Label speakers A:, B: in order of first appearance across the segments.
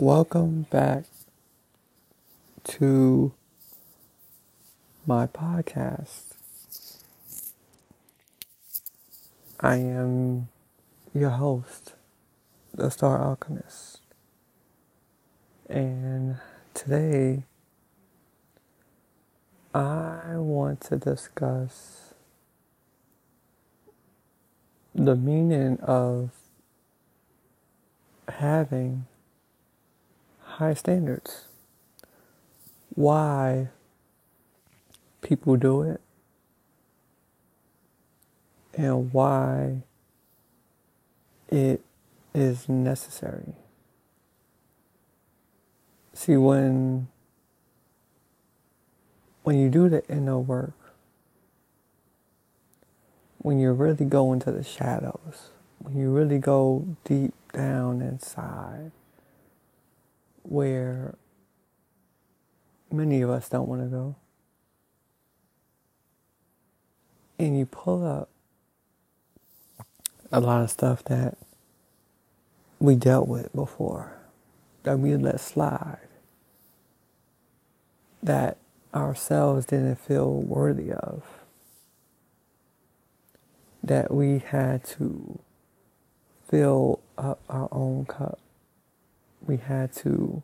A: Welcome back to my podcast. I am your host, the Star Alchemist. And today I want to discuss the meaning of having high standards. Why people do it and why it is necessary. See, when when you do the inner work, when you really go into the shadows, when you really go deep down inside, where many of us don't want to go, and you pull up a lot of stuff that we dealt with before, that we let slide, that ourselves didn't feel worthy of, that we had to fill up our own cup. We had to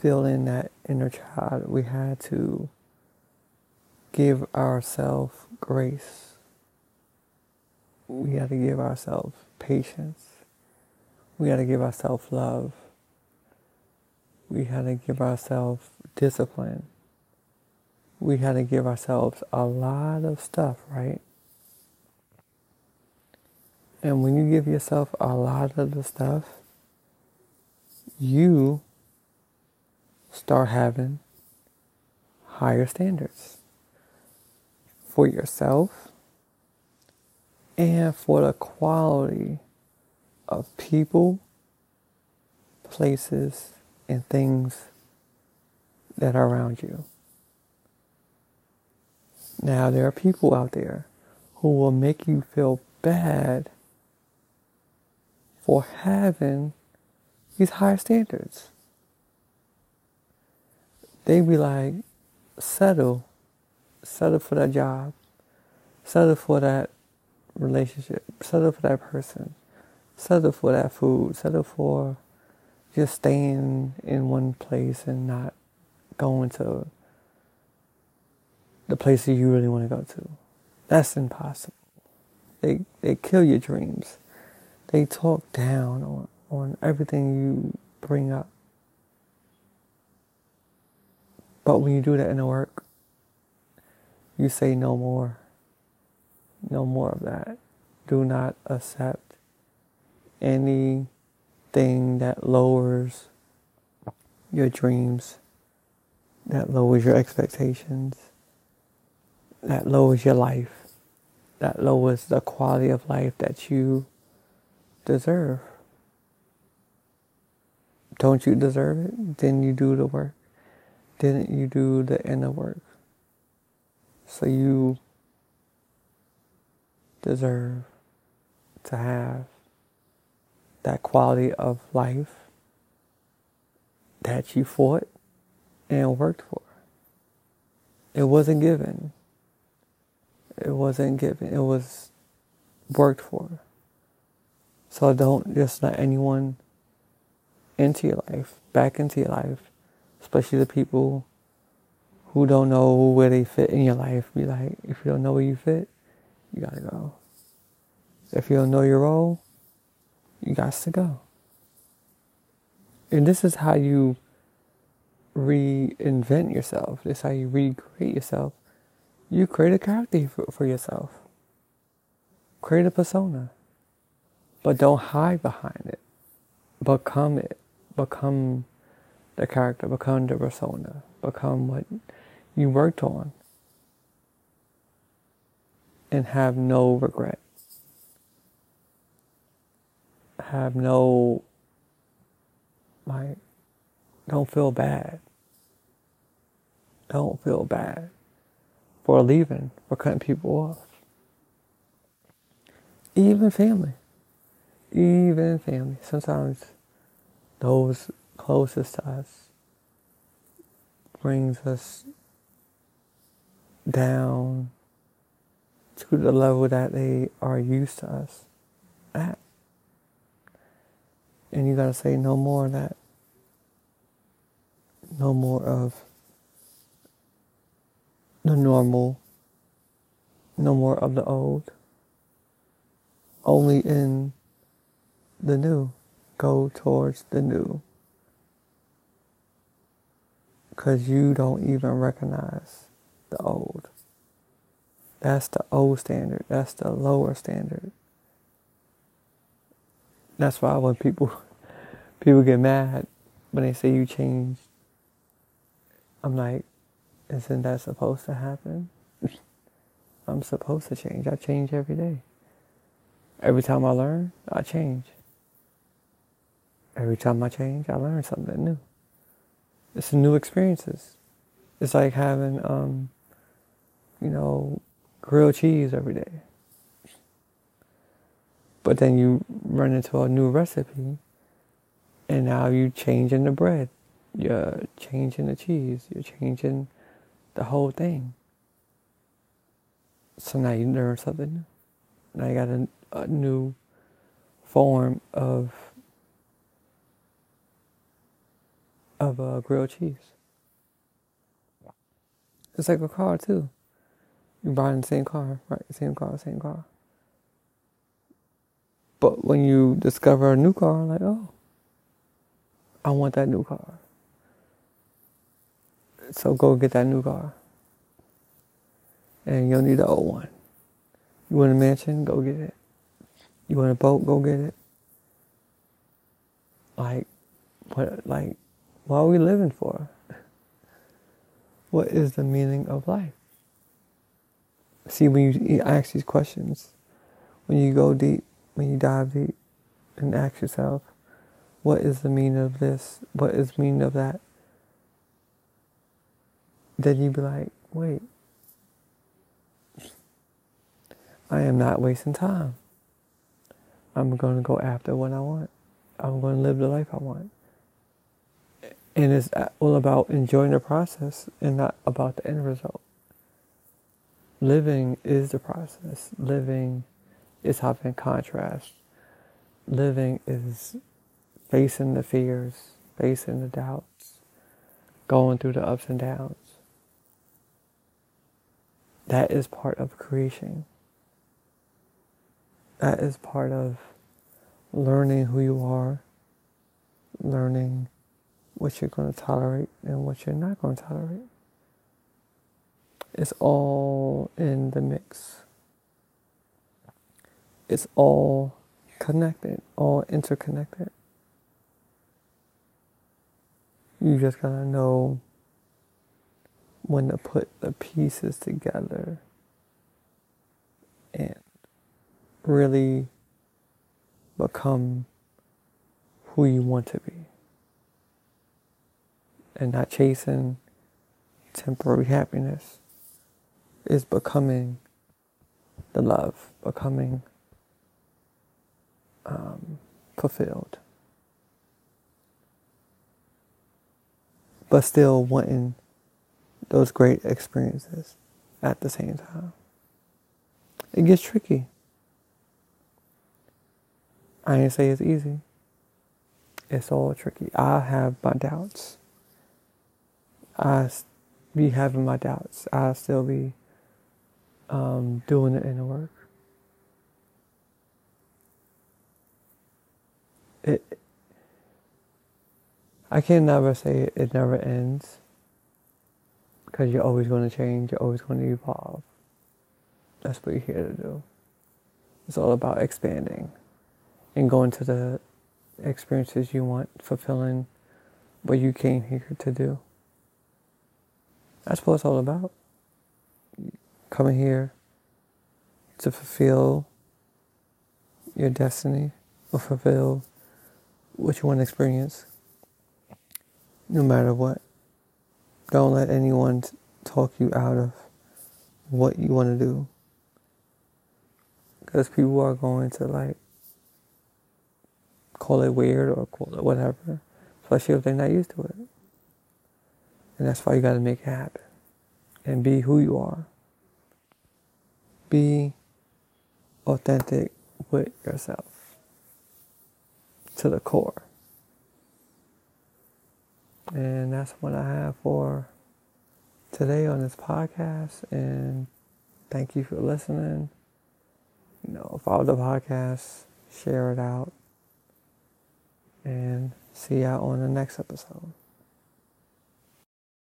A: fill in that inner child. We had to give ourselves grace. We had to give ourselves patience. We had to give ourselves love. We had to give ourselves discipline. We had to give ourselves a lot of stuff, right? And when you give yourself a lot of the stuff, you start having higher standards for yourself and for the quality of people, places, and things that are around you. Now, there are people out there who will make you feel bad for having these higher standards. They be like, settle, settle for that job, settle for that relationship, settle for that person, settle for that food, settle for just staying in one place and not going to the places you really want to go to. That's impossible. They they kill your dreams. They talk down on, on everything you bring up. But when you do that inner work, you say no more. No more of that. Do not accept anything that lowers your dreams, that lowers your expectations, that lowers your life, that lowers the quality of life that you deserve. Don't you deserve it? Didn't you do the work. Didn't you do the inner work? So you deserve to have that quality of life that you fought and worked for. It wasn't given. It wasn't given. It was worked for. So don't just let anyone into your life, back into your life, especially the people who don't know where they fit in your life. Be like, if you don't know where you fit, you gotta go. If you don't know your role, you got to go. And this is how you reinvent yourself. This is how you recreate yourself. You create a character for, for yourself. Create a persona. But don't hide behind it. Become it. Become the character. Become the persona. Become what you worked on. And have no regret. Have no, like, don't feel bad. Don't feel bad for leaving, for cutting people off. Even family even family. Sometimes those closest to us brings us down to the level that they are used to us at. And you gotta say no more of that. No more of the normal. No more of the old. Only in the new. Go towards the new. Because you don't even recognize the old. That's the old standard. That's the lower standard. That's why when people people get mad when they say you changed, I'm like, isn't that supposed to happen? I'm supposed to change. I change every day. Every time I learn, I change. Every time I change, I learn something new. It's new experiences. It's like having, um, you know, grilled cheese every day. But then you run into a new recipe, and now you're changing the bread, you're changing the cheese, you're changing the whole thing. So now you learn something. Now you got a, a new form of of uh, grilled cheese. It's like a car too. You're buying the same car, right? Same car, same car. But when you discover a new car, like, oh, I want that new car. So go get that new car. And you'll need the old one. You want a mansion? Go get it. You want a boat? Go get it. Like, what, like, what are we living for? What is the meaning of life? See, when you ask these questions, when you go deep, when you dive deep and ask yourself, what is the meaning of this? What is the meaning of that? Then you be like, wait, I am not wasting time. I'm going to go after what I want. I'm going to live the life I want. And it's all about enjoying the process and not about the end result. Living is the process. Living is having contrast. Living is facing the fears, facing the doubts, going through the ups and downs. That is part of creation. That is part of learning who you are, learning what you're going to tolerate and what you're not going to tolerate. It's all in the mix. It's all connected, all interconnected. You just gotta know when to put the pieces together and really become who you want to be and not chasing temporary happiness is becoming the love, becoming um, fulfilled. But still wanting those great experiences at the same time. It gets tricky. I ain't say it's easy. It's all tricky. I have my doubts. I be having my doubts. I still be um, doing the inner work. It, I can never say it, it never ends because you're always going to change, you're always going to evolve. That's what you're here to do. It's all about expanding and going to the experiences you want, fulfilling what you came here to do. That's what it's all about coming here to fulfill your destiny or fulfill what you want to experience, no matter what. Don't let anyone talk you out of what you want to do. Because people are going to like call it weird or call it whatever. especially if they're not used to it. And that's why you got to make it happen and be who you are. Be authentic with yourself to the core. And that's what I have for today on this podcast. And thank you for listening. You know, follow the podcast, share it out, and see you on the next episode.